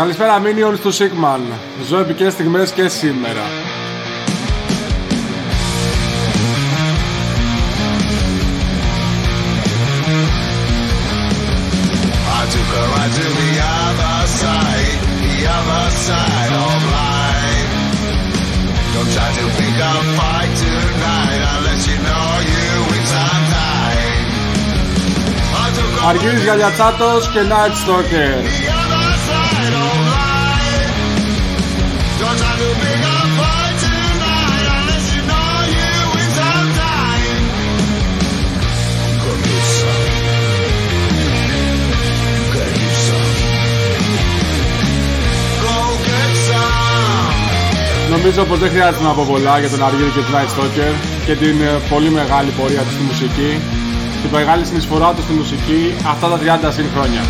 Καλησπέρα σαν να είναι όλοι του Σίγμαν. Ζωοί και στιγμές και σήμερα. Αρχίζω γαλιά τσάτος και να εστόκερ. Νομίζω πως δεν χρειάζεται να πω πολλά για τον Αργύρη και τον Night Stalker και την ε, πολύ μεγάλη πορεία τους στη μουσική. Την μεγάλη συνεισφορά τους στη μουσική αυτά τα 30 συν χρόνια.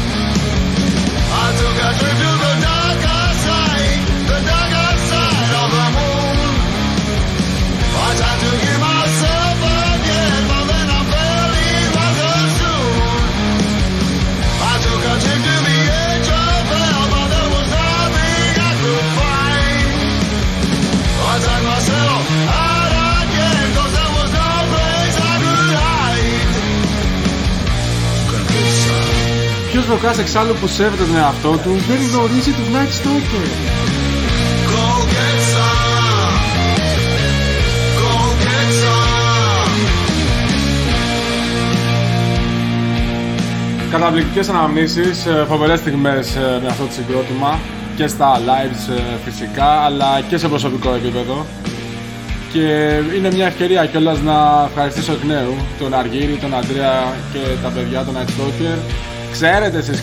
Ποιος ροκάς εξάλλου που σέβεται τον εαυτό του δεν γνωρίζει τους Night Stalker. Go get some. Go get some. Καταπληκτικές αναμνήσεις, ε, φοβερές στιγμές ε, με αυτό το συγκρότημα και στα lives ε, φυσικά αλλά και σε προσωπικό επίπεδο και είναι μια ευκαιρία κιόλας να ευχαριστήσω εκ νέου τον Αργύρη, τον Αντρέα και τα παιδιά των Night Stalker Ξέρετε εσείς,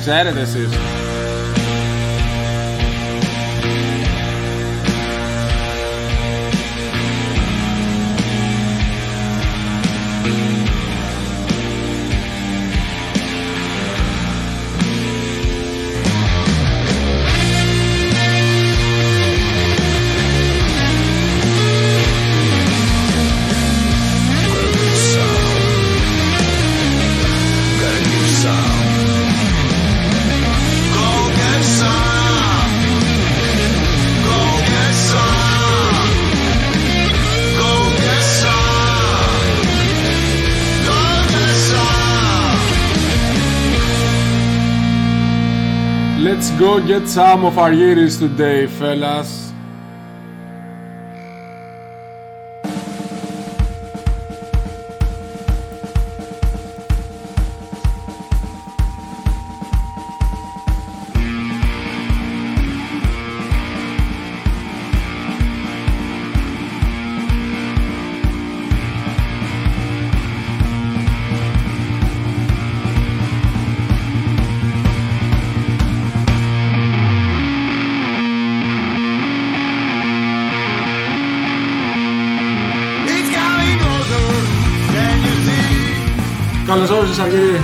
go get some of our years today, fellas. Καλώς όρισες Αργύρη.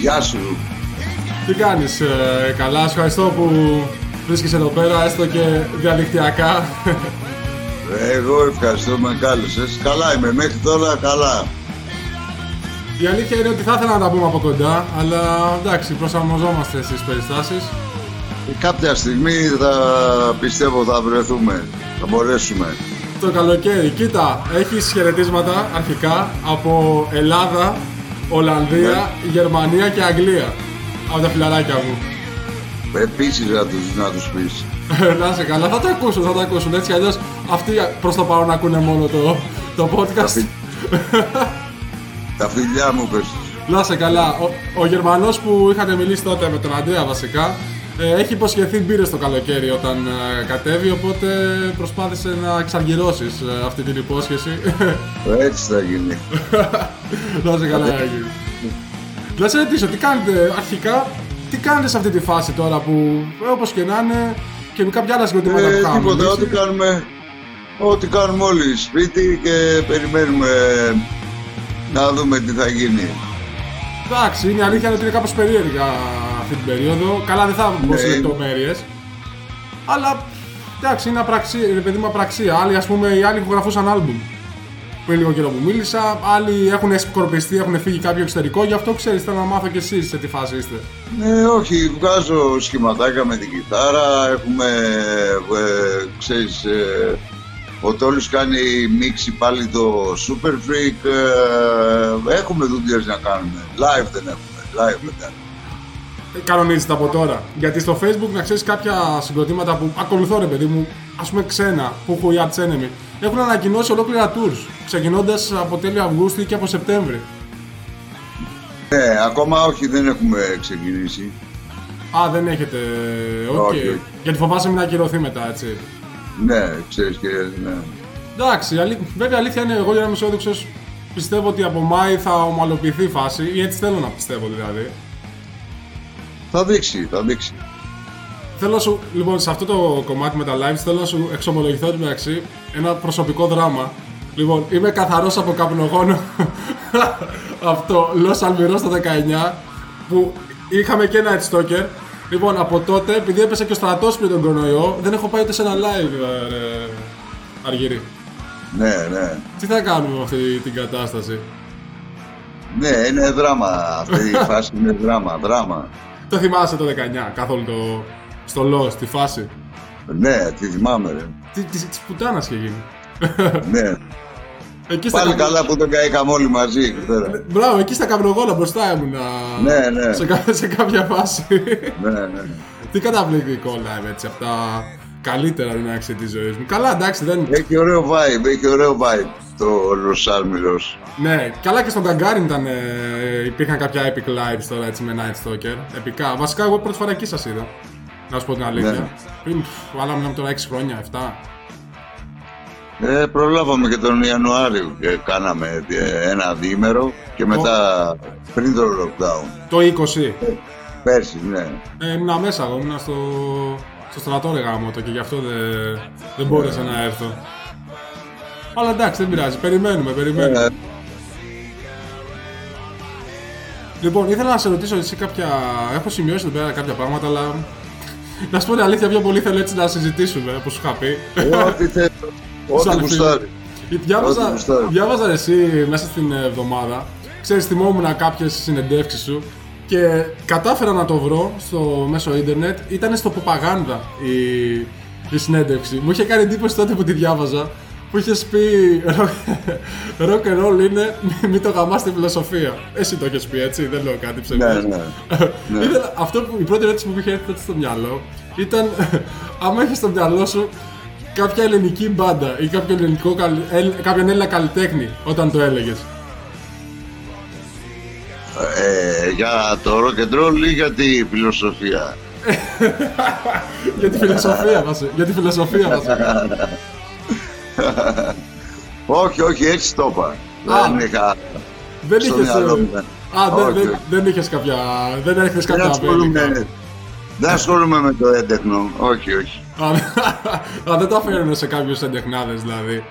Γεια σου. Τι κάνεις, ε, καλά, σου ευχαριστώ που βρίσκεσαι εδώ πέρα, έστω και διαδικτυακά. Εγώ ευχαριστώ με κάλεσες. Καλά είμαι, μέχρι τώρα καλά. Η αλήθεια είναι ότι θα ήθελα να τα πούμε από κοντά, αλλά εντάξει, προσαρμοζόμαστε στις περιστάσεις. Κάποια στιγμή θα πιστεύω θα βρεθούμε, θα μπορέσουμε. Το καλοκαίρι, κοίτα, έχεις χαιρετίσματα αρχικά από Ελλάδα, Ολλανδία, Γερμανία και Αγγλία. Από τα φιλαράκια μου. Επίσης να τους, να τους πεις. να είσαι καλά, θα τα ακούσουν, θα τα ακούσουν. Έτσι κι αλλιώς αυτοί προς το παρόν ακούνε μόνο το, το podcast. Τα φιλιά μου πες. Να είσαι καλά. Ο, ο Γερμανός που είχατε μιλήσει τότε με τον Αντρέα βασικά, ε, έχει υποσχεθεί μπύρες το καλοκαίρι όταν ε, κατέβει, οπότε προσπάθησε να εξαργυρώσεις ε, αυτή την υπόσχεση. Έτσι θα γίνει. να είσαι καλά, Άγγελ. Να σε ρωτήσω, τι κάνετε αρχικά, τι κάνετε σε αυτή τη φάση τώρα που ε, όπως και να είναι και με κάποια άλλα συγκροτήματα Ε, που κάνουμε. τίποτα, έτσι; ό,τι κάνουμε, ό,τι κάνουμε όλοι σπίτι και περιμένουμε να δούμε τι θα γίνει. Εντάξει, είναι η αλήθεια ότι είναι κάπως περίεργα αυτή την περίοδο. Καλά, δεν θα μπω σε Ναι. λεπτομέρειες. Αλλά εντάξει, είναι, απραξία, είναι παιδί μου απραξία. Άλλοι, ας πούμε, οι άλλοι που γραφούσαν άλμπουμ. πριν λίγο καιρό που μίλησα. Άλλοι έχουν σκορπιστεί, έχουν φύγει κάποιο εξωτερικό. Γι' αυτό ξέρεις, θέλω να μάθω κι εσείς σε τι φάση είστε. Ναι, όχι, βγάζω σχηματάκια με την κιθάρα, έχουμε, ε, ξέρεις, ε, ο Τόλης κάνει μίξη πάλι το Super Freak, ε, έχουμε δουλειές να κάνουμε, live δεν έχουμε, live δεν κάνουμε. Ε, Κανονίζεται από τώρα. Γιατί στο facebook να ξέρεις κάποια συγκροτήματα που ακολουθώ, ρε παιδί μου, ας πούμε ξένα, που έχω οι Arch Enemy, έχουν ανακοινώσει ολόκληρα tours. Ξεκινώντας από τέλειο Αυγούστου και από Σεπτέμβρη. Ναι, ακόμα όχι, δεν έχουμε ξεκινήσει. Α, δεν έχετε. Οκ. Όχι, όχι. Γιατί φοβάσαι μην ακυρωθεί μετά, έτσι. Ναι, ξέρεις και ναι. Εντάξει, αλή... βέβαια αλήθεια είναι, εγώ για να είμαι αισιόδοξος, πιστεύω ότι από Μάη θα ομαλοποιηθεί η φάση, ή έτσι θέλω να πιστεύω δηλαδή. Θα δείξει, θα δείξει. Θέλω να σου, λοιπόν, σε αυτό το κομμάτι με τα lives θέλω να σου εξομολογηθώ την μεταξύ ένα προσωπικό δράμα. Λοιπόν, είμαι καθαρός από καπνογόνο από το Los Almiros το 19 που είχαμε και ένα Stalker. Λοιπόν, από τότε, επειδή έπεσε και ο στρατός πριν τον κορονοϊό, δεν έχω πάει ούτε σε ένα live, ε, ρε, Αργυρί. Ναι, ναι. Τι θα κάνουμε με αυτή την κατάσταση; Ναι, είναι δράμα. Αυτή η φάση είναι δράμα, δράμα. Το θυμάσαι το 19, καθόλου το, στο Lost, τη φάση; Ναι, τη θυμάμαι, ρε. Τι, της, της πουτάνας είχε γίνει. Ναι. Εκεί στα Πάλι καπνο- καλά που τον καήκαμε όλοι μαζί εκεί πέρα. Μπράβο, εκεί στα καπνογόνα μπροστά ήμουνα. Ναι, ναι. Σε, κα- σε κάποια φάση. Ναι, ναι. Τι καταπληκτικό live έτσι, από τα καλύτερα δυνάξει τη ζωή μου. Καλά, εντάξει, δεν. Έχει ωραίο vibe, έχει ωραίο vibe το Ροσάρμιλος. Ναι, καλά και στον Καγκάριν ήταν. ε, υπήρχαν κάποια epic lives τώρα έτσι με Night Stalker. Επικά. Βασικά, εγώ πρώτη φορά εκεί σας είδα. Να σου πω την αλήθεια. Ναι. Πριν, πφ, άλλα μιλάμε τώρα 6 χρόνια, 7. Ε, προλάβαμε και τον Ιανουάριο και κάναμε ε, ένα διήμερο και μετά πριν το lockdown. Το 20. Πέρσι, ναι. Ε, ήμουνα μέσα εγώ, ήμουνα στο, στο στρατό ρε γάμο το και γι' αυτό δεν, δεν μπόρεσα να έρθω. Αλλά εντάξει, δεν πειράζει, περιμένουμε, περιμένουμε. Ε, Λοιπόν, ήθελα να σε ρωτήσω εσύ κάποια. Έχω σημειώσει εδώ πέρα κάποια πράγματα, αλλά. Να σου πω την αλήθεια, πιο πολύ θέλω έτσι να συζητήσουμε, όπως σου είχα πει. Ό,τι θες, ό,τι Σαν γουστάρει. φίλοι. Διάβαζα, Ό,τι γουστάρει. διάβαζα εσύ μέσα στην εβδομάδα. Ξέρεις, θυμόμουν κάποιες συνεντεύξεις σου και κατάφερα να το βρω στο μέσο ίντερνετ. Ήταν στο Ποπαγάνδα η, η συνέντευξη. Μου είχε κάνει εντύπωση τότε που τη διάβαζα που είχες πει rock and roll είναι μη- μην το γαμάς στη φιλοσοφία. Εσύ το έχεις πει έτσι, δεν λέω κάτι ψευδές. Ναι, ναι. Ναι. Ήθελα, αυτό που, η πρώτη ερώτηση που μου είχε έρθει τότε στο μυαλό ήταν άμα έχεις στο μυαλό σου κάποια ελληνική μπάντα ή κάποιο ελληνικό, καλ- Έλλη- κάποιον Έλληνα καλλιτέχνη όταν το έλεγες. Ε, για το rock and roll ή για τη φιλοσοφία; Για τη φιλοσοφία βασικά. Για τη φιλοσοφία βασικά. όχι, όχι, έτσι το είπα. Α. Δεν είχα... δεν στο είχες... μυαλό ε, μου, ναι. Α, δεν, Όχι, δεν, όχι. δεν είχες κάποια... Δεν έριχνες Δεν κάποια ασχολούμαι, βέλικα. δεν ασχολούμαι με το έντεχνο. Όχι, όχι. Α, α, δεν το αφαίρενε σε κάποιους εντεχνάδες δηλαδή.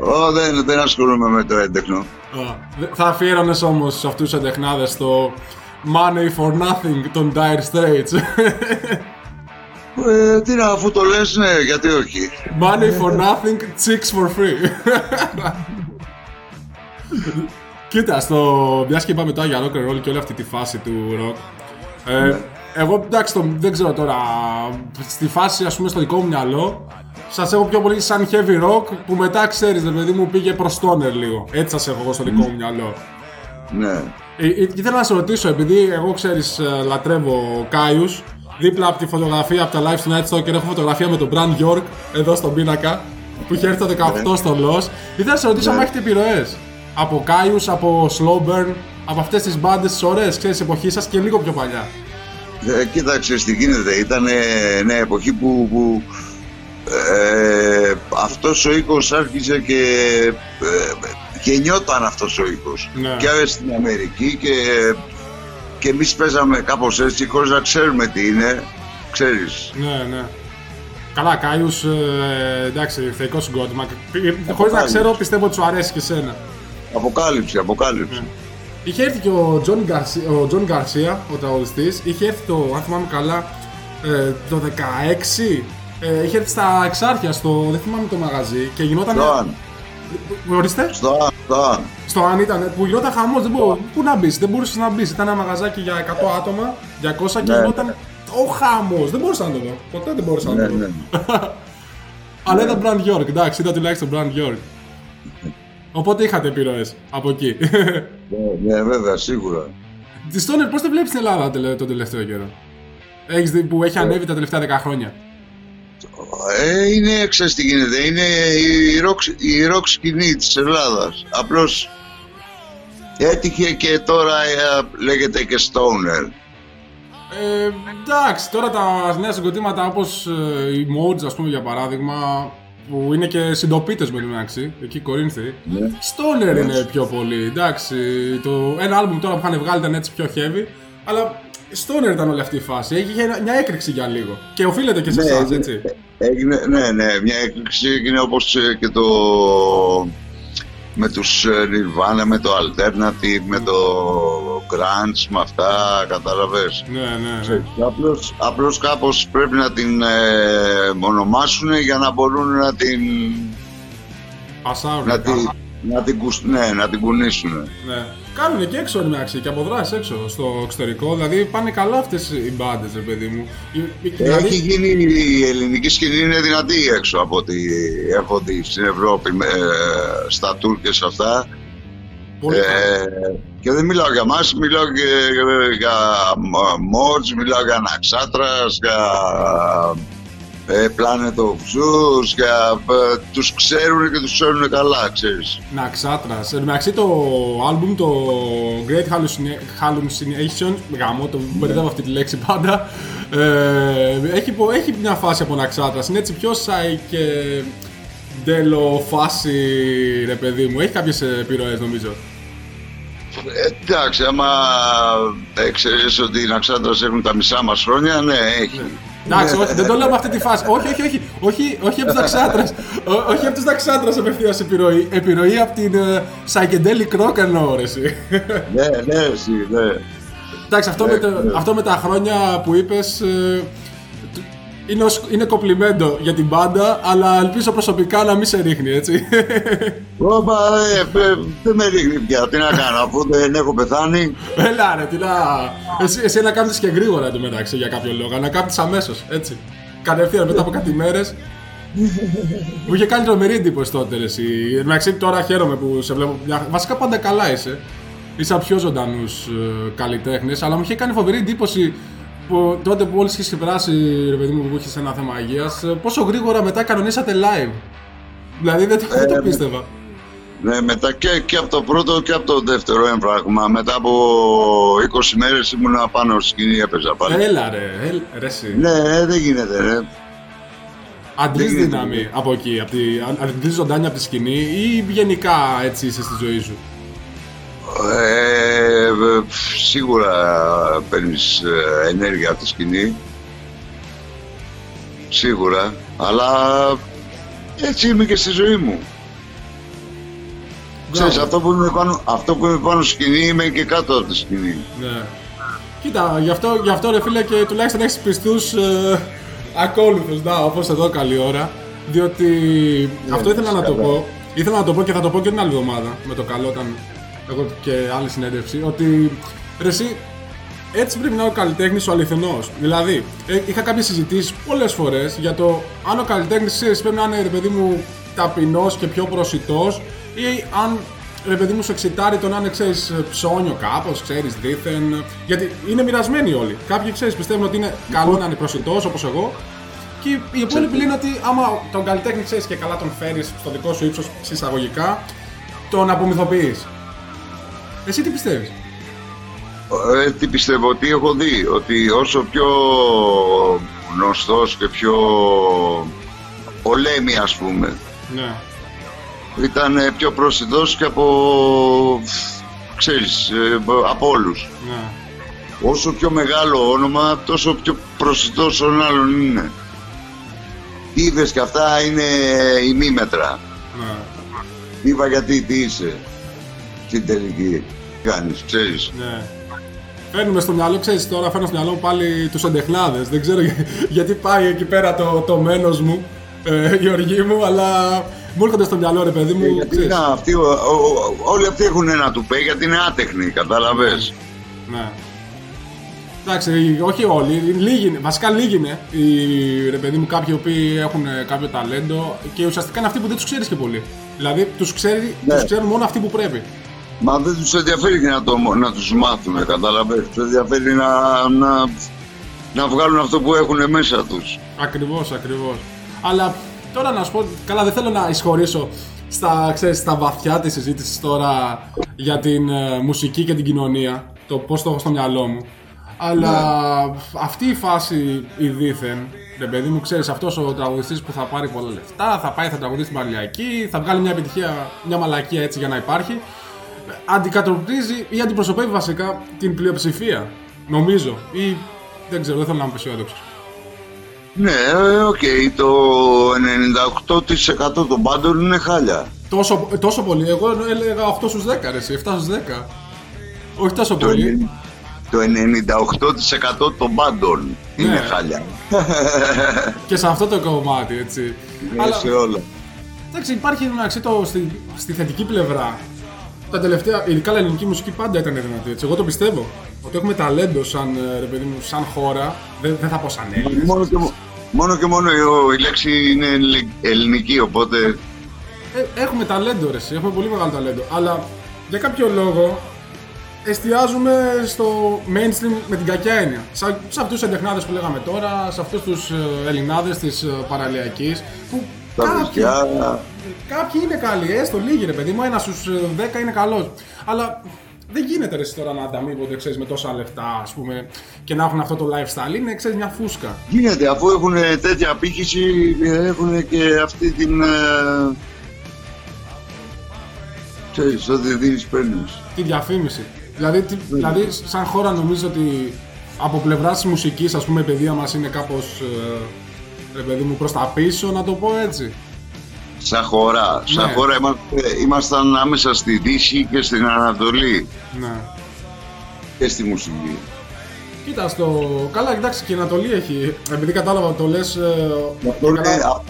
Ω, δεν, δεν ασχολούμαι με το έντεχνο. Α, δε- θα αφιέρωνες όμως σε αυτούς τους εντεχνάδες το Money for Nothing των Dire Straits. Ε, τι να, αφού το λες, ναι, γιατί όχι. Money for nothing, chicks for free. Κοίτα, στο μια και είπαμε τώρα για rock and roll και όλη αυτή τη φάση του rock. Ε, Εγώ εντάξει, το, δεν ξέρω τώρα. Στη φάση, ας πούμε, στο δικό μου μυαλό, σας έχω πιο πολύ σαν heavy rock που μετά ξέρεις, ρε παιδί μου, πήγε προς stoner λίγο. Έτσι σας έχω εγώ στο δικό μου μυαλό. Ναι. Ε, ε, ήθελα να σε ρωτήσω, επειδή εγώ ξέρεις, λατρεύω Κάιους, δίπλα από τη φωτογραφία από τα live του Night Stalker έχω φωτογραφία με τον Brand York εδώ στον πίνακα που είχε έρθει το 18 στο Lost. Ήθελα να σε ρωτήσω αν Ναι. έχετε επιρροές από Κάιους, από Slowburn, από αυτές τις μπάντες τις ωραίες, ξέρεις, εποχής σας και λίγο πιο παλιά. Ε, κοίταξε τι γίνεται. Ήταν ναι, εποχή που, που ε, αυτός ο οίκος άρχισε και ε, γεννιόταν αυτός ο ήχος. Ναι. Και στην Αμερική και, και εμείς παίζαμε κάπως έτσι χωρίς να ξέρουμε τι είναι. Ξέρεις. Ναι, ναι. Καλά, Kyuss, ε, εντάξει, θεϊκό συγκρότημα. Χωρίς να ξέρω, πιστεύω ότι σου αρέσει και εσένα. Αποκάλυψη, αποκάλυψη. Είχε έρθει και ο Τζον Γκαρσία, ο, Τζον Γκαρσία, ο τραγουδιστής, είχε έρθει το, αν θυμάμαι καλά, ε, το 16, ε, είχε έρθει στα εξάρχεια, στο, δεν θυμάμαι το μαγαζί και γινόταν... Τζοάν. Ορίστε. Στο αν, στο αν. Στο αν ήταν που γινόταν χαμός, δεν μπορούσε. Πού να μπεις, δεν μπορούσες να μπεις. Ήταν ένα μαγαζάκι για 100 άτομα, 200 και Ναι, γινόταν ναι. ο χαμός. Δεν μπορούσα να το δω. Ποτέ δεν μπορούσα Ναι, να το δω. ναι. Αλλά ήταν Brand York, εντάξει, ήταν τουλάχιστον Brand York. Οπότε είχατε επιρροές από εκεί. Ναι, ναι, βέβαια, σίγουρα. Τη Stoner, πώς τη βλέπεις στην Ελλάδα τελε- τον τελευταίο καιρό; Έχεις δει που έχει ανέβει τα τελευταία 10 χρόνια; Ε, είναι, ξέρεις τι γίνεται, είναι η ροκ, η ροκ σκηνή της Ελλάδας. Απλώς έτυχε και τώρα ε, λέγεται και stoner. Ε, εντάξει, τώρα τα νέα συγκροτήματα όπως οι Mods, ας πούμε για παράδειγμα, που είναι και συντοπίτες με την μεταξύ, εκεί Κορίνθη. Ναι. Stoner είναι πιο πολύ. Εντάξει, το, ένα album τώρα που είχαν βγάλει ήταν έτσι πιο heavy, αλλά Stoner ήταν όλη αυτή η φάση. Είχε ένα- μια έκρηξη για λίγο. Και οφείλεται και σε Ναι, εσάς, έγινε- έτσι. Έγινε, ναι, ναι, μια έκρηξη έγινε όπως ε, και το με τους ε, Nirvana, με το Alternative, με το Grunge, με αυτά, κατάλαβες. Ναι, ναι, ναι. Απλώς, απλώς κάπως πρέπει να την ε, ονομάσουν για να μπορούν να την, Πασάρουν. να την, να την, κουσ- ναι, να την κουνήσουν. Ναι. Κάνουν και έξω μεταξύ και αποδράσει έξω στο εξωτερικό. Δηλαδή πάνε καλά αυτέ οι μπάντε, ρε παιδί μου. Η- η- δηλαδή- Έχει γίνει η ελληνική σκηνή είναι δυνατή έξω από ό,τι έχω δει στην Ευρώπη με, ε, στα tour και σε αυτά. πολύ Ε, καλά. και δεν μιλάω για μας, μιλάω και για Mods, μιλάω για Ναξάτρας, για ε, Planet of Zeus, για, ε, τους ξέρουν και τους ξέρουν καλά, ξέρεις. Να ξάτρα. Εν τω μεταξύ το album, το Great Hallucina- Hallucination, γαμώ το μπερδεύω αυτή τη λέξη πάντα, ε, έχει, πο- έχει μια φάση από Ναξάτρα. Είναι έτσι πιο σάι και ντέλο φάση, ρε παιδί μου. Έχει κάποιες επιρροές νομίζω. Ε, εντάξει, άμα ε, ξέρεις ότι οι Ναξάτρας έχουν τα μισά μας χρόνια, ναι, έχει. Εντάξει, όχι, δεν το λέω με αυτή τη φάση. Όχι, όχι, όχι. Όχι, όχι από τους Ναξάτρε. όχι από τους Ναξάτρε απευθείας επιρροή. Επιρροή από την uh, psychedelic rock εννοώ, ρε, εσύ. ναι, ναι, εσύ, ναι. Εντάξει, αυτό, Ναι, με, τα- ναι. αυτό με τα χρόνια που είπες. Είναι, ως- είναι κοπλιμέντο για την μπάντα, αλλά ελπίζω προσωπικά να μην σε ρίχνει, έτσι. Όπα, ε, ε, δεν με ρίχνει πια, τι να κάνω, αφού δεν έχω πεθάνει. Έλα ρε, τι να... Εσύ, εσύ να κάνεις και γρήγορα εντωμεταξύ για κάποιο λόγο, να κάνεις αμέσως, έτσι. Κατευθείαν μετά από κάτι μέρες. Μου είχε κάνει τρομερή εντύπωση τότε, ρε, εσύ. Εν τω μεταξύ τώρα χαίρομαι που σε βλέπω. Μια- Βασικά πάντα καλά είσαι. Είσαι από πιο ζωντανούς ε, καλλιτέχνες, αλλά μου είχε κάνει φοβερή εντύπωση που, τότε που όλες είχες περάσει, ρε παιδί μου, που είχες ένα θέμα υγεία, πόσο γρήγορα μετά κανονίσατε live. Δηλαδή δεν το, δεν το Ε, πίστευα. Ναι, μετά και, και από το πρώτο και από το δεύτερο έμφραγμα. Μετά από 20 μέρες ήμουν πάνω στη σκηνή, έπαιζα πάλι. Έλα ρε, έλα, ρε εσύ. Ναι, ε, δεν γίνεται, ρε. Αντλείς Δεν γίνεται. δύναμη από εκεί, από τη, αν- αντλείς ζωντάνια από τη σκηνή ή γενικά έτσι είσαι στη ζωή σου; Ε, ε, σίγουρα παίρνεις ε, ενέργεια από τη σκηνή. Σίγουρα. Αλλά έτσι είμαι και στη ζωή μου. Ξέρεις, Μπράβο. αυτό που, είμαι πάνω, αυτό που είμαι πάνω στη σκηνή είμαι και κάτω από τη σκηνή. Ναι. Κοίτα, γι' αυτό, γι αυτό ρε φίλε και τουλάχιστον έχεις πιστούς ε, ακόλουθους, να, όπως εδώ καλή ώρα. Διότι αυτό ήθελα να το καλά. πω, ήθελα να το πω και θα το πω και την άλλη εβδομάδα με το καλό όταν έχω και άλλη συνέντευξη, ότι ρε εσύ, έτσι πρέπει να είναι ο καλλιτέχνης ο αληθινός. Δηλαδή, ε, είχα κάποιες συζητήσεις πολλές φορές για το αν ο καλλιτέχνης πρέπει να είναι ρε παιδί μου ταπεινός και πιο προσιτός ή αν ρε παιδί μου σου εξητάρει το να είναι ξέρεις ψώνιο κάπως, ξέρεις δίθεν. Γιατί είναι μοιρασμένοι όλοι. Κάποιοι ξέρεις πιστεύουν ότι είναι καλό να είναι προσιτός όπως εγώ. Και οι υπόλοιποι λένε ότι άμα τον καλλιτέχνη ξέρεις και καλά τον φέρεις στο δικό σου ύψος συσσαγωγικά, τον απομυθοποιείς. Εσύ τι πιστεύεις; Ε, τι πιστεύω, τι έχω δει, ότι όσο πιο γνωστός και πιο πολέμη ας πούμε, Ναι. ήταν ε, πιο προσιτός και από, ξέρεις, ε, από όλους. Ναι. Όσο πιο μεγάλο όνομα, τόσο πιο προσιτός όλων άλλων είναι. Τι είπες και αυτά είναι ημίμετρα. ναι. Είπα γιατί τι είσαι στην τελική. Κάνεις, ξέρεις. Ναι. Φέρνουμε στο μυαλό, ξέρεις τώρα φέρνω στο μυαλό μου πάλι τους εντεχνάδες. Δεν ξέρω για- γιατί πάει εκεί πέρα το, το μένος μου. ε, Γεωργή μου, αλλά μου έρχονται στο μυαλό ρε παιδί μου. Ε, γιατί ξέρεις. να, αυτοί, ο- ο- ο- όλοι αυτοί έχουν ένα τουπέ γιατί είναι άτεχνοι, κατάλαβες. Ναι. Εντάξει, όχι όλοι, λίγοι είναι. Βασικά λίγοι είναι. Οι, ρε παιδί μου, κάποιοι οι οποίοι έχουν ε, κάποιο ταλέντο και ουσιαστικά είναι αυτοί που δεν τους ξέρεις και πολύ. Δηλαδή, τους Ναι. τους ξέρουν μόνο αυτοί που πρέπει. Μα δεν τους ενδιαφέρει και να, το, να τους μάθουν, κατάλαβες. Τους ενδιαφέρει να, να, να βγάλουν αυτό που έχουν μέσα τους. Ακριβώς, ακριβώς. Αλλά τώρα να σου πω, καλά, δεν θέλω να εισχωρήσω στα, ξέρεις, στα βαθιά της συζήτησης τώρα για την ε, μουσική και την κοινωνία. Το πώς το έχω στο μυαλό μου. Αλλά αυτή η φάση η δίθεν, ρε παιδί μου, ξέρεις, αυτός ο τραγουδιστής που θα πάρει πολλά λεφτά, θα πάει, θα τραγουδήσει στην Παραλιακή, θα βγάλει μια επιτυχία, μια μαλακία έτσι για να υπάρχει. Αντικατοπτρίζει ή αντιπροσωπεύει βασικά την πλειοψηφία. Νομίζω. Ή δεν ξέρω, δεν θέλω να είμαι αισιόδοξος. Ναι, ε, οκ, το 98% των πάντων είναι χάλια. Τόσο, τόσο πολύ. Εγώ έλεγα 8 στους 10, ρε, εσύ, 7 στους 10. Όχι τόσο Το, πολύ. το 98% των πάντων είναι Ναι. χάλια. Και σε αυτό το κομμάτι, έτσι. Είναι Αλλά σε όλα. εντάξει, υπάρχει μεταξύ το στη, στη θετική πλευρά. Τα τελευταία, ειδικά η ελληνική μουσική πάντα ήταν δυνατή. Έτσι. Εγώ το πιστεύω. Ότι έχουμε ταλέντο σαν, ε, ρε παιδί μου, σαν χώρα. Δεν, δεν θα πω σαν Έλληνες. Μόνο και, μο- μόνο και μόνο η- η λέξη είναι ελλη- ελληνική, οπότε Ε, έχουμε ταλέντο, ρε, εσύ, έχουμε πολύ μεγάλο ταλέντο. Αλλά για κάποιο λόγο εστιάζουμε στο mainstream με την κακιά έννοια. Σαν, σε αυτούς τους εντεχνάδες που λέγαμε τώρα, σε αυτούς τους Ελληνάδες της παραλιακής. Που τα κάποιοι, παιδιά κάποιοι είναι καλοί, έστω λίγοι ρε παιδί μου, ένας στους 10 είναι καλός. Αλλά δεν γίνεται ρε εσύ τώρα να ανταμείβονται ξέρεις, με τόσα λεφτά ας πούμε, και να έχουν αυτό το lifestyle. Είναι ξέρεις, μια φούσκα. γίνεται αφού έχουν τέτοια απήχηση έχουν και αυτή την... Ε, ξέρεις, ό,τι δίνεις παίρνεις. τη διαφήμιση. Δηλαδή, τι- δηλαδή, σαν χώρα νομίζω ότι από πλευράς της μουσικής, ας πούμε, η παιδεία μας είναι κάπως. Ε, ρε παιδί μου, προς τα πίσω, να το πω έτσι. Σαν χώρα, σαν Ναι. χώρα είμαστε, ήμασταν άμεσα στη Δύση και στην Ανατολή Ναι. και στη μουσική. Κοίτα, στο. Καλά, εντάξει, και η Ανατολή έχει. Επειδή κατάλαβα το λες. Αυτό είναι, α-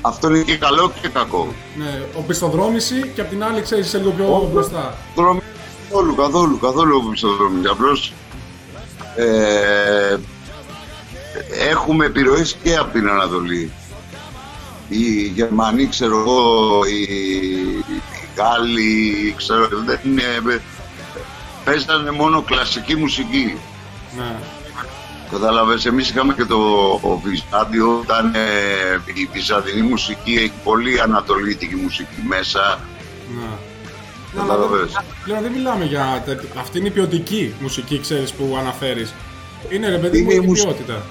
αυτό είναι και καλό και κακό. ναι, οπισθοδρόμηση και απ' την άλλη, ξέρεις, είσαι λίγο πιο μπροστά. Δρόμοι, καθόλου, καθόλου, καθόλου πιστοδρόμοι. Απλώς ε, έχουμε επιρροές και από την Ανατολή. Οι Γερμανοί, ξέρω εγώ, οι, οι Γάλλοι, ξέρω, δεν είναι, παίζανε μόνο κλασική μουσική. Ναι. Κατάλαβες, εμείς είχαμε και το ο Βυζάντιο, ήταν ε, η βυζαντινή μουσική, έχει πολύ ανατολίτικη μουσική μέσα. ναι. Ναι, αλλά Κατάλαβες. δεν- Πλέον δεν μιλάμε για. τέτοιο- Αυτή είναι η ποιοτική μουσική, ξέρεις, που αναφέρεις. Είναι ρε παιδί μου, Είναι η η μουσική. ποιότητα.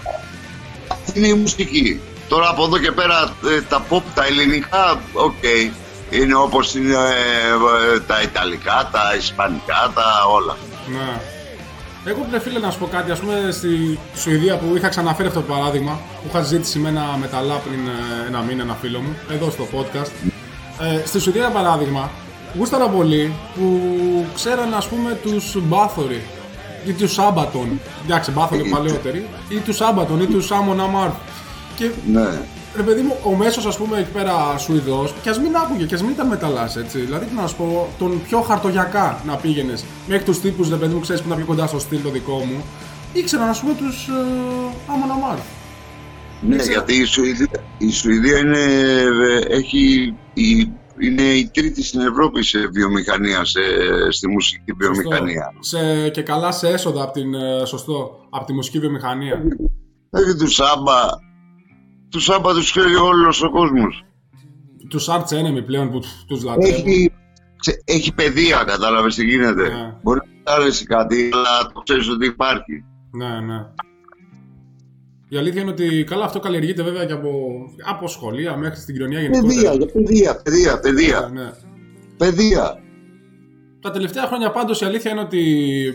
Αυτή είναι η μουσική. Τώρα από εδώ και πέρα ε, τα pop, τα ελληνικά, οκ. Είναι όπως είναι ε, ε, τα Ιταλικά, τα Ισπανικά, τα όλα. Ναι. Εγώ πρέπει φίλε να σου πω κάτι, ας πούμε στη Σουηδία που είχα ξαναφέρει αυτό το παράδειγμα που είχα συζήτηση με ένα μεταλλά πριν ε, ένα μήνα ένα φίλο μου, εδώ στο podcast. Ε, στη Σουηδία για παράδειγμα, γούσταρα πολύ που ξέραν ας πούμε τους Bathory ή τους Sabaton, εντάξει Μπάθοροι είναι παλαιότεροι, ή τους Σάμπατον ή τους Σάμον Αμάρ. Και Ναι. Ρε παιδί μου, ο μέσος ας πούμε εκεί πέρα Σουηδός, και ας μην άκουγε και ας μην ήταν μεταλλάς έτσι. Δηλαδή, τι να σου πω, τον πιο χαρτογιακά να πήγαινες μέχρι τους τύπους, ρε παιδί μου, ξέρεις που είναι πιο κοντά στο στυλ το δικό μου, ήξεραν ας πούμε τους ε, Άμον Αμάρ. Ναι, γιατί η Σουηδία, η Σουηδία είναι, ε, έχει, η, είναι η τρίτη στην Ευρώπη σε βιομηχανία, σε, στη μουσική βιομηχανία. Σε, και καλά σε έσοδα από την, ε, σωστό, από τη μουσική βιομηχανία. Έχει του Σάμπα, του Σάμπα τους ξέρει όλος ο κόσμος. Τους Arch Enemy πλέον που τους λατρεύουν. Έχει, ξε- έχει παιδεία, κατάλαβες τι γίνεται. Ναι. Μπορεί να σου άρεσει κάτι, αλλά το ξέρεις ότι υπάρχει. Ναι, ναι. Η αλήθεια είναι ότι καλά αυτό καλλιεργείται βέβαια και από, από σχολεία μέχρι στην κοινωνία γενικότερα. Παιδεία, για παιδεία, παιδεία, παιδεία, Ναι, ναι. παιδεία. Τα τελευταία χρόνια πάντως η αλήθεια είναι ότι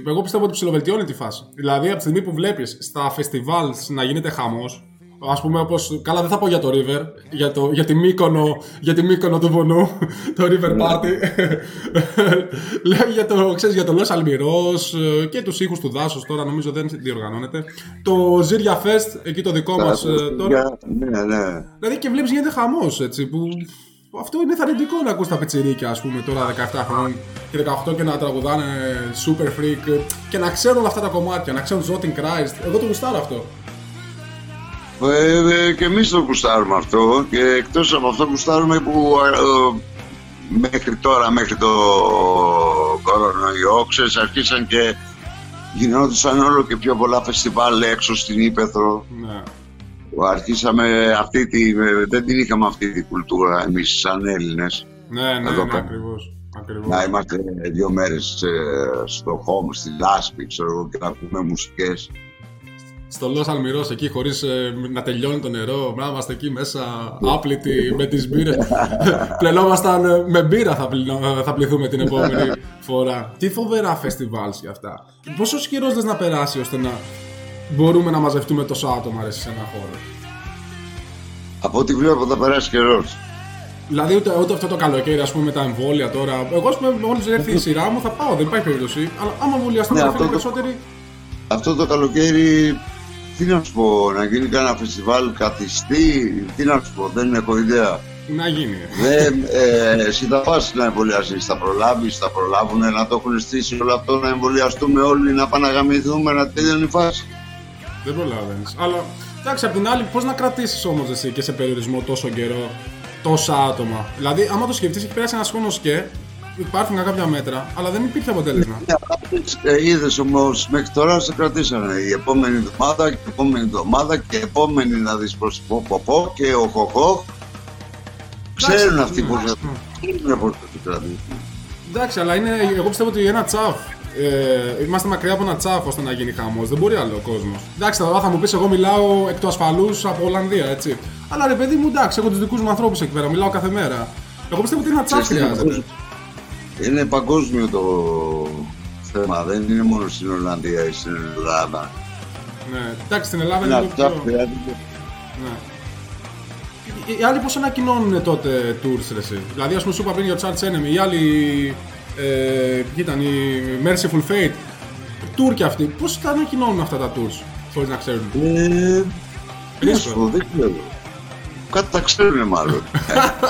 εγώ πιστεύω ότι ψιλοβελτιώνει τη φάση. Δηλαδή από τη στιγμή που βλέπεις στα φεστιβάλ να γίνεται χαμός, Ας πούμε όπως, καλά δεν θα πω για το River, για, το, για, τη, Μύκονο, για τη Μύκονο του Βονού, το River Party. Λέω για το, ξέρεις, για το Los Almiros ε, και τους ήχους του δάσους τώρα νομίζω δεν διοργανώνεται. Το Ζήρια Fest, εκεί το δικό μας ε, τώρα. Ναι, ναι. Δηλαδή και βλέπεις γίνεται χαμός έτσι που αυτό είναι θαρρυντικό να ακούς τα πιτσιρίκια ας πούμε τώρα 17 χρόνια και 18 και να τραγουδάνε Super Freak και να ξέρουν όλα αυτά τα κομμάτια, να ξέρουν Zotin Christ. Εγώ το γουστάρω αυτό. Ε, ε, και εμείς το γουστάρουμε αυτό και εκτός από αυτό γουστάρουμε που ε, μέχρι τώρα, μέχρι το κορονοϊό, ξέρεις, αρχίσαν και γινόντουσαν όλο και πιο πολλά φεστιβάλ έξω στην Ήπεθρο. Ναι. Αρχίσαμε αυτή τη, δεν την είχαμε αυτή τη κουλτούρα εμείς σαν Έλληνες. Ναι, ναι, Εδώ ναι, πέρα. ακριβώς. ακριβώς. Να είμαστε δύο μέρες ε, στο home, στη λάσπη, ξέρω εγώ, και να ακούμε μουσικές. Στο Los Almiros εκεί χωρίς ε, να τελειώνει το νερό, να είμαστε εκεί μέσα άπλητοι με τις μπύρες. Πλενόμασταν ε, με μπύρα θα, πλυνο- θα πληθούμε την επόμενη φορά. Τι φοβερά φεστιβάλς για αυτά. Πόσος καιρός λες να περάσει ώστε να μπορούμε να μαζευτούμε τόσο άτομα ρε, σε ένα χώρο; Από ό,τι βλέπω θα περάσει καιρός. Δηλαδή ούτε, ούτε αυτό το καλοκαίρι, ας πούμε, με τα εμβόλια τώρα. Εγώ, ας πούμε, μόλις έρθει η σειρά μου, θα πάω, δεν υπάρχει περίπτωση. Αλλά άμα εμβολιαστούν Ναι, ναι, αυτό το- περισσότεροι. Αυτό το καλοκαίρι, τι να σου πω, να γίνει κανένα φεστιβάλ καθιστή, τι να σου πω, δεν έχω ιδέα. Να γίνει. Δεν, ε, εσύ θα πας να εμβολιάσεις, θα προλάβεις, θα προλάβουν να το έχουν στήσει όλο αυτό, να εμβολιαστούμε όλοι, να πάμε να γαμηθούμε, να τελειώνει η φάση. Δεν προλαβαίνεις. Αλλά εντάξει, απ' την άλλη, πώς να κρατήσεις όμως εσύ και σε περιορισμό τόσο καιρό τόσα άτομα; Δηλαδή, άμα το σκεφτείς, έχει περάσει ένας χρόνος και υπάρχουν κάποια μέτρα, αλλά δεν υπήρχε αποτέλεσμα. Ε, είδες όμως μέχρι τώρα σε κρατήσανε η επόμενη εβδομάδα και η επόμενη εβδομάδα και η επόμενη να δεις προς πω πω πω και ο χοχό ξέρουν Εντάξει, αυτοί ναι. πώς θα ξέρουν πώς θα το κρατήσουν. Εντάξει, αλλά είναι, εγώ πιστεύω ότι ένα τσαφ. Ε, είμαστε μακριά από ένα τσαφ ώστε να γίνει χαμός. Δεν μπορεί άλλο ο κόσμος. Εντάξει, τώρα θα μου πεις: Εγώ μιλάω εκ του ασφαλούς από Ολλανδία, έτσι. Αλλά ρε παιδί μου, εντάξει, έχω τους δικούς μου ανθρώπους εκεί πέρα, μιλάω κάθε μέρα. Εγώ πιστεύω ότι ένα τσαφ Ξέρεις, είναι χρειάζεται. Παγκόσμιο- Είναι παγκόσμιο το θέμα, δεν είναι μόνο στην Ολλανδία ή στην Ελλάδα. Ναι, εντάξει, στην Ελλάδα Είναι είναι λίγο αυτά πιο. χρειάζεται. Ναι. Οι- Οι άλλοι πώς ανακοινώνουν τότε tours, ρε, εσύ; Δηλαδή, ας πούμε, σου είπα πριν για το Charles Enemy, οι άλλοι. Ε, ποιοι ήταν, οι Merciful Fate. Tour και αυτοί. Πώς τα ανακοινώνουν αυτά τα tours, χωρίς να ξέρουν; Ε, τι να σου Ρίσκο. πω, δεν ξέρω. Κάτι τα ξέρουν μάλλον.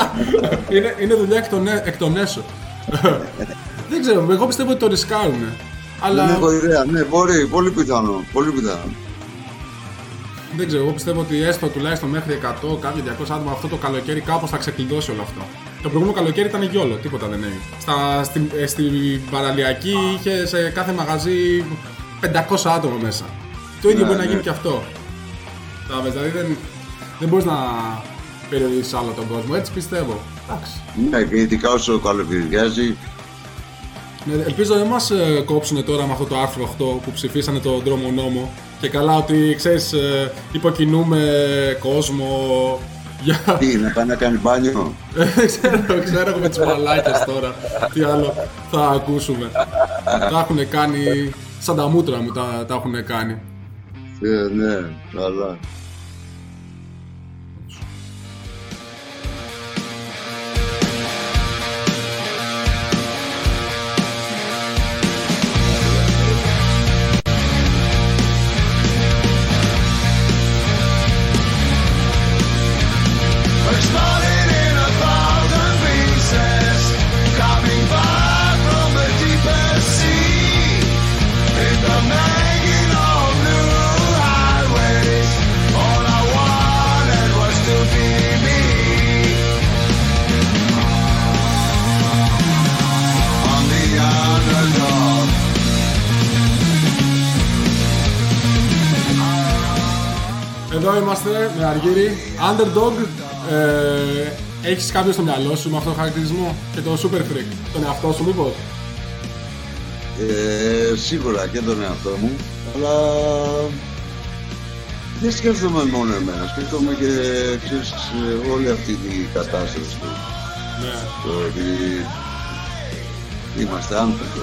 είναι, είναι δουλειά εκ των, έ- εκ των έσω. Δεν ξέρω, εγώ πιστεύω ότι το ρισκάρουν. Αλλά Δεν έχω ιδέα, ναι, μπορεί, πολύ πιθανό, πολύ πιθανό. δεν ξέρω, εγώ πιστεύω ότι έστω τουλάχιστον μέχρι 100, κάποια 200 άτομα αυτό το καλοκαίρι κάπως θα ξεκλειδώσει όλο αυτό. Το προηγούμενο καλοκαίρι ήταν γιόλο, τίποτα δεν έγινε. Στα, στην, ε, στην παραλιακή είχε σε κάθε μαγαζί 500 άτομα μέσα. Το ίδιο Ναι, μπορεί να ναι. γίνει και αυτό. Κατάλαβες, δηλαδή δεν, δεν μπορείς να περιορίσεις άλλο τον κόσμο, έτσι πιστεύω. Εντάξει. Ναι, και ειδικά όσο καλοκαιριάζει, Ναι, ελπίζω δεν μας ε, κόψουν τώρα με αυτό το άρθρο 8 που ψηφίσανε τον δρόμο νόμο και καλά ότι ξέρεις ε, υποκινούμε κόσμο για... τι, να πάει να κάνει μπάνιο; Ε, ξέρω, ξέρω εγώ με τις μαλάκες τώρα τι άλλο θα ακούσουμε. τα έχουν κάνει, σαν τα μούτρα μου τα, τα έχουν κάνει. Ε, ναι, καλά. Αργύρι, Underdog. Ε, έχεις κάποιο στο μυαλό σου με αυτό το χαρακτηρισμό και το Super Freak, τον εαυτό σου μήπως; Ε, σίγουρα και τον εαυτό μου, αλλά δεν σκέφτομαι μόνο εμένα, σκέφτομαι και ξέρεις, ε, όλη αυτή την κατάσταση. Ναι. Το ότι είμαστε άνθρωποι.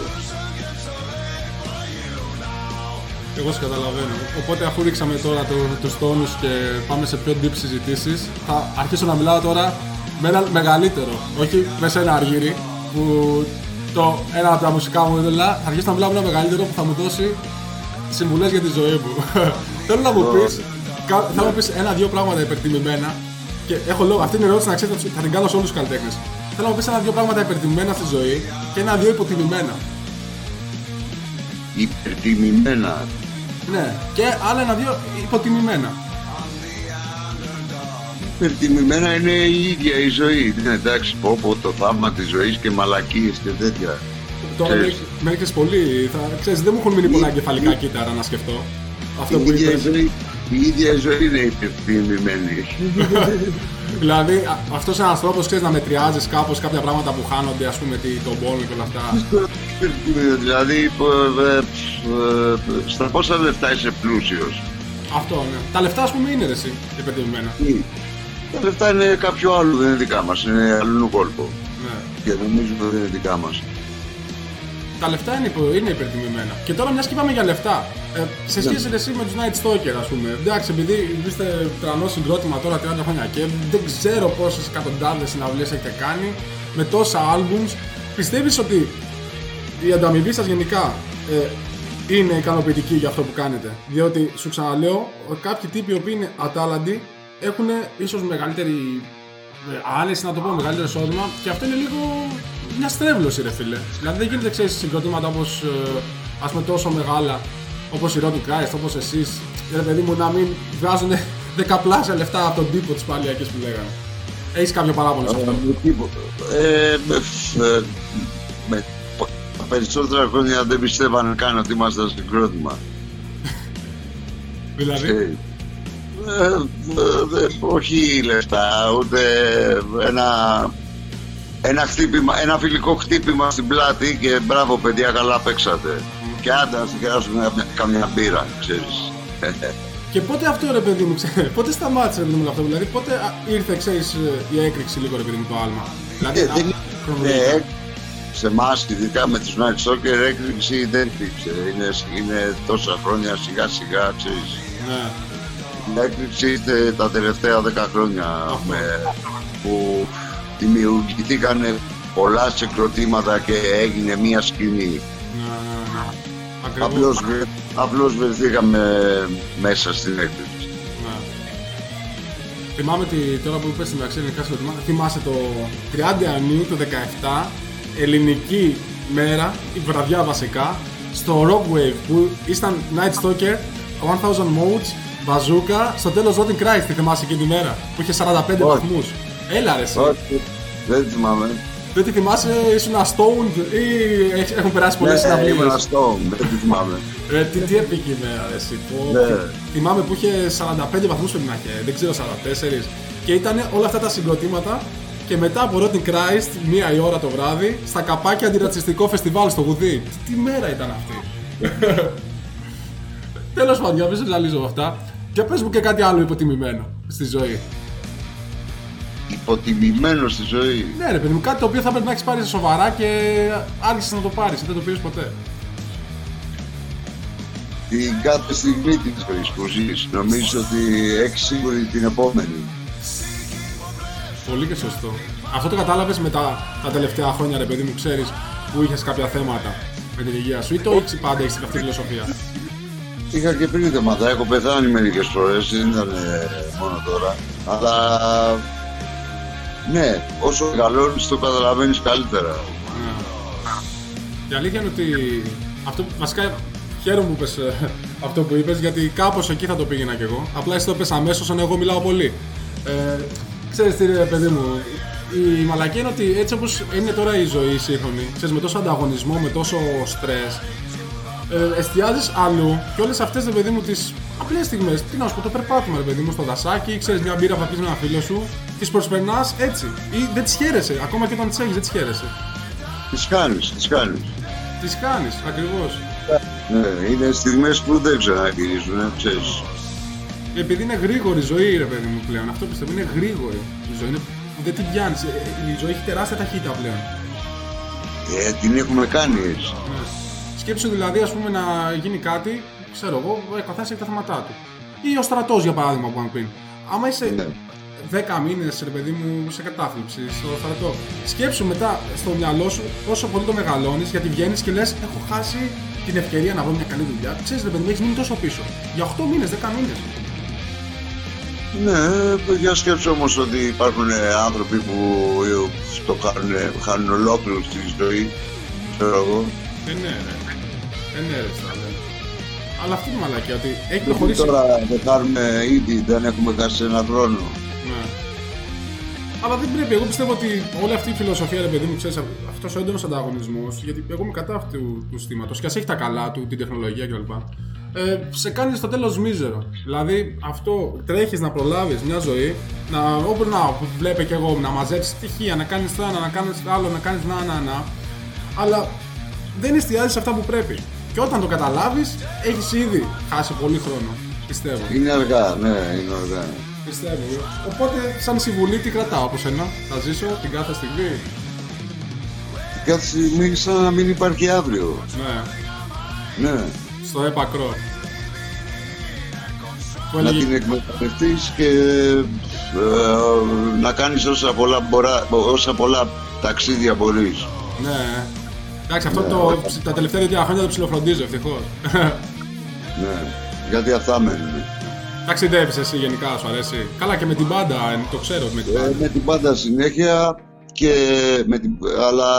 Εγώ σε καταλαβαίνω. Οπότε αφού ρίξαμε τώρα το, τους τόνους και πάμε σε πιο deep συζητήσεις, θα αρχίσω να μιλάω τώρα με ένα μεγαλύτερο, όχι με σένα Αργύρι, που το, ένα από τα μουσικά μου είδωλα, θα αρχίσω να μιλάω με ένα μεγαλύτερο που θα μου δώσει συμβουλές για τη ζωή μου. Θέλω να μου πεις, κα- θέλω να μου πεις ένα-δύο πράγματα υπερτιμημένα και έχω λόγο, αυτή είναι η ερώτηση να ξέρετε, θα την κάνω σε όλους τους καλλιτέχνες. Θέλω να μου πεις ένα-δύο πράγματα υπερτιμημένα στη ζωή και ένα-δύο υποτιμημένα. Υπερτιμημένα. Ναι, και άλλα ένα-δύο υποτιμημένα. Υπερτιμημένα είναι η ίδια η ζωή. Είναι εντάξει, πω πω το θαύμα της ζωής και μαλακίες και τέτοια. Τώρα με, Ξέρεις. με έχεις πολύ. Θα, ξέρεις, δεν μου έχουν μείνει πολλά εγκεφαλικά κύτταρα να σκεφτώ. Αυτό Η που ίδια, η είπες. ζωή, η ίδια η ζωή είναι υπερτιμημένη. Δηλαδή, α- αυτός είναι ένας τρόπος ξέρεις, να μετριάζεις κάπως κάποια πράγματα που χάνονται, ας πούμε, τι, τον πόνο και όλα αυτά. δηλαδή, ε, ε, ε, στα πόσα λεφτά είσαι πλούσιος; Αυτό, ναι. Τα λεφτά, ας πούμε, είναι ρε, εσύ, υπερτιμημένα. Τι; Τα λεφτά είναι κάποιο άλλο, δεν είναι δικά μας, είναι αλλού κόλπο. Ναι. Και νομίζουμε ότι είναι δικά μας. Τα λεφτά είναι, υπο, είναι υπερτιμημένα. Και τώρα, μιας και είπαμε για λεφτά, ε, σε σχέση Ναι. εσύ με τους Night Stalker, ας πούμε. Εντάξει, επειδή είστε τρανό συγκρότημα τώρα 30 χρόνια και δεν ξέρω πόσες εκατοντάδες συναυλίες έχετε κάνει με τόσα albums, πιστεύεις ότι η ανταμοιβή σας γενικά ε, είναι ικανοποιητική για αυτό που κάνετε; Διότι σου ξαναλέω, κάποιοι τύποι οι οποίοι είναι ατάλλαντοι έχουν ίσως μεγαλύτερη ε, άνεση, να το πω, μεγαλύτερο εισόδημα και αυτό είναι λίγο μια στρέβλωση, ρε φίλε. Δηλαδή δεν γίνεται, ξέρεις, συγκροτήματα όπως ας πούμε τόσο μεγάλα όπως η Rotten Christ, όπως εσείς, ρε παιδί μου, να μην βγάζουν δεκαπλάσια λεφτά από τον τύπο της παλιακής που λέγανε. Έχεις κάποιο παράπονο σε αυτό; Με τίποτα. Ε, με, ε, με τα περισσότερα χρόνια δεν πιστεύανε καν ότι ήμασταν συγκρότημα. Δηλαδή, Ε, ε, ε, όχι λεφτά, ούτε ένα, ένα, χτύπημα, ένα φιλικό χτύπημα στην πλάτη και μπράβο παιδιά καλά παίξατε. Και άντε να σου κεράσουμε καμιά, καμιά μπύρα, ξέρεις. και πότε αυτό ρε παιδί μου, ξέρει, πότε σταμάτησε ρε παιδί μου αυτό, δηλαδή πότε α, ήρθε, ξέρεις, η έκρηξη λίγο ρε παιδί μου το άλμα. Δηλαδή, Ε, α, δεν χρονολογικά. είναι σε εμάς, ειδικά με τους Night Stalker, έκρηξη δεν υπήρξε. Είναι, είναι τόσα χρόνια σιγά σιγά, ξέρεις. Ναι. Η έκρηξη ήρθε τα τελευταία 10 χρόνια με, που δημιουργηθήκαν πολλά συγκροτήματα και έγινε μία σκηνή. Ναι, ναι, ναι. Ακριβώς. Απλώς, βρε- απλώς βρεθήκαμε μέσα στην έκρηξη. Ναι. Θυμάμαι τη, τώρα που είπες στην μεταξύ ελληνικά συγκροτήματα, θυμάσαι το 30 Ιανουαρίου του 17, ελληνική μέρα, η βραδιά βασικά, στο Rockwave που ήταν Night Stalker, 1000 Modes, Bazooka, στο τέλος Rotten Christ, τη θυμάσαι εκείνη τη μέρα, που είχε 45 βαθμούς. Έλα ρε εσύ. Όχι, δεν θυμάμαι. Δεν τη θυμάσαι, ήσουν stoned ή έχ- έχουν περάσει πολλές Ναι, συναυλίες; ήμουν στο, δεν τη θυμάμαι. Ρε, τι, τι έπικη ημέρα, ρε, εσύ. Πω, Ναι. Θυμάμαι που είχε 45 βαθμούς πρέπει να είχε, δεν ξέρω, 44. Και ήταν όλα αυτά τα συγκροτήματα και μετά από Rotten Christ, μία η ώρα το βράδυ, στα καπάκια αντιρατσιστικό φεστιβάλ στο Γουδί. Τι, τι μέρα ήταν αυτή. Τέλος πάντων, για να μην σε ζαλίζω με αυτά. Και πες μου και κάτι άλλο υποτιμημένο στη ζωή. Υποτιμημένο στη ζωή. Ναι, ρε παιδί μου, κάτι το οποίο θα πρέπει να έχεις πάρει σοβαρά και άρχισες να το πάρεις, δεν το πήρες ποτέ. Την κάθε στιγμή της ζωής που ζεις, νομίζω ότι έχεις σίγουρη την επόμενη. Πολύ και σωστό. Αυτό το κατάλαβες με τα, τα τελευταία χρόνια, ρε παιδί μου, ξέρεις που είχες κάποια θέματα με την υγεία σου ή το ήξι πάντα έχεις αυτή τη φιλοσοφία. Είχα και πριν θέματα, έχω πεθάνει μερικές φορές, δεν ήταν ε, μόνο τώρα. Αλλά ναι, όσο μεγαλώνεις το καταλαβαίνεις καλύτερα. Ναι. Η αλήθεια είναι ότι αυτό βασικά χαίρομαι που είπες ε, αυτό που είπες γιατί κάπως εκεί θα το πήγαινα κι εγώ. Απλά εσύ το είπες αμέσως ενώ εγώ μιλάω πολύ. Ε, ξέρεις τι ρε παιδί μου, η μαλακία είναι ότι έτσι όπως είναι τώρα η ζωή η σύγχρονη, ξέρεις με τόσο ανταγωνισμό, με τόσο στρες, ε, εστιάζεις αλλού και όλες αυτές, ρε παιδί μου, τις απλές στιγμές. Τι να σου πω, το περπάτημα, ρε παιδί μου, στο δασάκι, ξέρεις μια μπύρα που θα πεις με ένα φίλο σου, τις προσπερνάς έτσι. Ή δεν τις χαίρεσαι, ακόμα και όταν τις έχεις, δεν τις χαίρεσαι. Τις κάνεις, τις κάνεις. Τις κάνει, ακριβώς. Ναι, είναι στιγμές που δεν ξαναγυρίζουν, ε, ξέρεις. Επειδή είναι γρήγορη η ζωή, ρε παιδί μου πλέον. Αυτό πιστεύω είναι γρήγορη η ζωή. Είναι... Δεν την πιάνεις. Η ζωή έχει τεράστια ταχύτητα πλέον. Ε, την έχουμε κάνει έτσι. Ναι. Σκέψου δηλαδή, ας πούμε, να γίνει κάτι ξέρω εγώ, ο καθένα έχει τα θέματα του. Ή ο στρατός για παράδειγμα που είπαμε πριν. Άμα είσαι Ναι. 10 μήνες, ρε παιδί μου, σε κατάθλιψη, στο στρατό. Σκέψου μετά στο μυαλό σου πόσο πολύ το μεγαλώνεις, γιατί βγαίνεις και λες: Έχω χάσει την ευκαιρία να βρω μια καλή δουλειά. Ξέρεις, ρε παιδί μου, έχεις μείνει τόσο πίσω. Για 8 μήνες, 10 μήνες. Ναι, για σκέψου όμως ότι υπάρχουν ε, άνθρωποι που ε, το κάνουν, χάνουν ολόκληρο στη ζωή, ξέρω εγώ. Δεν είναι, ρε. Δεν είναι, ρε, στάλε. Αλλά αυτή είναι η μαλακία, ότι έχει προχωρήσει. Τώρα δεν κάνουμε ήδη, δεν έχουμε χάσει ένα χρόνο. Ναι. Αλλά δεν πρέπει. Εγώ πιστεύω ότι όλη αυτή η φιλοσοφία, ρε παιδί μου, ξέρεις, αυτός ο έντονος ανταγωνισμός, γιατί εγώ είμαι κατά αυτού του στήματο και ας έχει τα καλά του, την τεχνολογία κλπ. Ε, σε κάνει στο τέλος μίζερο. Δηλαδή, αυτό τρέχεις να προλάβεις μια ζωή, να, όπου να βλέπει και εγώ, να μαζέψεις στοιχεία, να κάνεις το ένα, να κάνεις το άλλο, να κάνεις να, να, να. Αλλά δεν εστιάζεις σε αυτά που πρέπει. Και όταν το καταλάβεις, έχεις ήδη χάσει πολύ χρόνο. Πιστεύω. Είναι αργά, ναι, είναι αργά. Πιστεύω. Οπότε, σαν συμβουλή, τι κρατάω από σένα; Θα ζήσω την κάθε στιγμή; Κάθε στιγμή σαν να μην υπάρχει αύριο. Ναι, Ναι, στο έπακρο. Που να έλεγε, την εκμεταλλευτείς και ε, να κάνεις όσα πολλά, μπορά, όσα πολλά ταξίδια μπορείς. ναι. Εντάξει, αυτό το, τα τελευταία δύο χρόνια το ψιλοφροντίζω, ευτυχώς. Ναι, γιατί αυτά μένουν. Ταξιδεύει εσύ γενικά, σου αρέσει. Καλά και με την πάντα, ε, το ξέρω με την Ε, πάντα. με την πάντα συνέχεια και με την, αλλά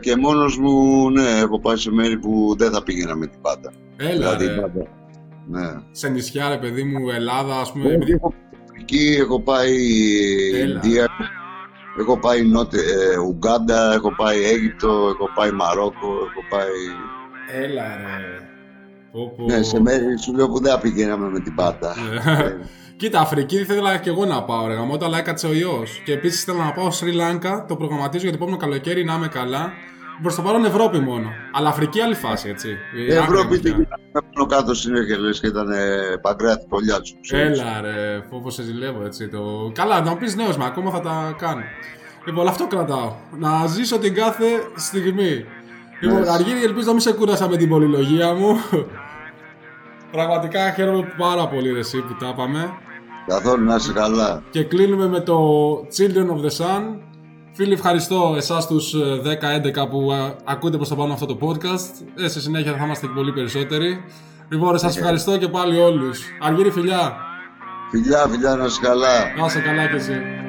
και μόνος μου, ναι, έχω πάει σε μέρη που δεν θα πήγαινα με την πάντα. Έλα, δηλαδή, ρε. πάντα. Ναι. Σε νησιά, ρε παιδί μου, Ελλάδα, ας πούμε. Όχι, επειδή- έχω πάει Εκεί έχω πάει Έλα. Ινδία, έχω πάει Νότε, ε, Ουγκάντα, έχω πάει Αίγυπτο, έχω πάει Μαρόκο, έχω πάει... Έλα, ρε. Πω, πω. Ναι, σε μέρη σου λέω που δεν πηγαίναμε με την πάντα. Ε, Κοίτα, Αφρική ήθελα και εγώ να πάω, ρε γαμώτα, αλλά έκατσε ο ιός. Και επίσης θέλω να πάω Σρι Λάνκα, το προγραμματίζω για το επόμενο καλοκαίρι να είμαι καλά. Προς το παρόν Ευρώπη μόνο. Αλλά Αφρική άλλη φάση, έτσι. Η Ευρώπη Άκρη την μακριά. πάνω κάτω συνέχεια λες και ήταν παγκράτη κολλιά σου. ξέρεις. Έλα ρε, φόβο σε ζηλεύω έτσι. Το... Καλά, να μου πεις νέος, μα ακόμα θα τα κάνω. Λοιπόν, αυτό κρατάω. Να ζήσω την κάθε στιγμή. Λοιπόν, Ναι. Αργύρι, ελπίζω να μην σε κούρασα με την πολυλογία μου. Πραγματικά χαίρομαι πάρα πολύ ρε, εσύ που τα είπαμε. Καθόλου να είσαι καλά. Και κλείνουμε με το Children of the Sun. Φίλοι, ευχαριστώ εσάς τους ε, 10-11 που ε, ακούτε προς το πάνω αυτό το podcast. Ε, σε συνέχεια θα είμαστε και πολύ περισσότεροι. Λοιπόν, ρε, σας ευχαριστώ και πάλι όλους. Αργύρι, φιλιά. Φιλιά, φιλιά, να είσαι καλά. Να είσαι καλά κι εσύ.